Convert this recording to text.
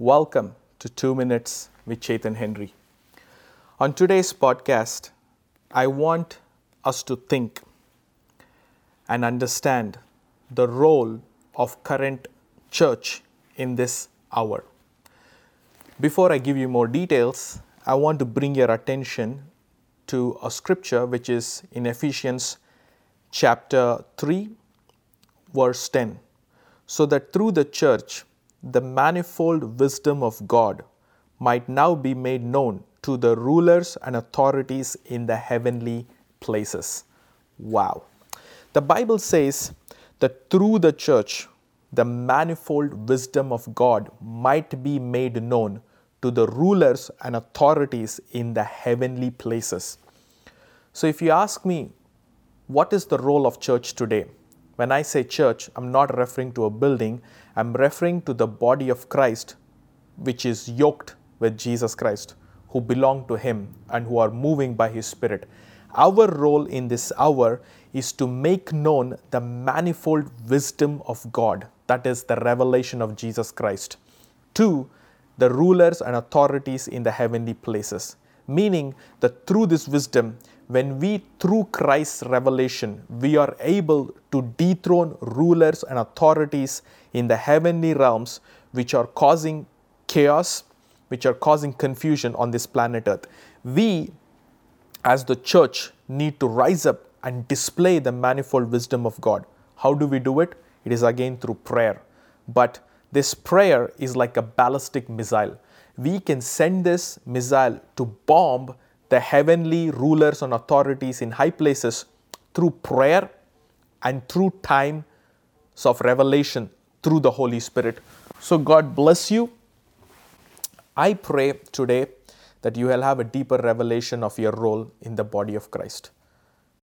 Welcome to Two Minutes with Chetan Henry. On today's podcast, I want us to think and understand the role of current church in this hour. Before I give you more details, I want to bring your attention to a scripture which is in Ephesians chapter 3, verse 10. So that through the church, the manifold wisdom of God might now be made known to the rulers and authorities in the heavenly places. Wow. The Bible says that through the church, the manifold wisdom of God might be made known to the rulers and authorities in the heavenly places. So, if you ask me, what is the role of church today? When I say church, I'm not referring to a building, I'm referring to the body of Christ, which is yoked with Jesus Christ, who belong to Him and who are moving by His Spirit. Our role in this hour is to make known the manifold wisdom of God, that is, the revelation of Jesus Christ, to the rulers and authorities in the heavenly places. Meaning that through this wisdom, when we, through Christ's revelation, we are able to dethrone rulers and authorities in the heavenly realms which are causing chaos, which are causing confusion on this planet Earth. We, as the church, need to rise up and display the manifold wisdom of God. How do we do it? It is again through prayer. But this prayer is like a ballistic missile. We can send this missile to bomb the heavenly rulers and authorities in high places through prayer and through times of revelation through the Holy Spirit. So, God bless you. I pray today that you will have a deeper revelation of your role in the body of Christ.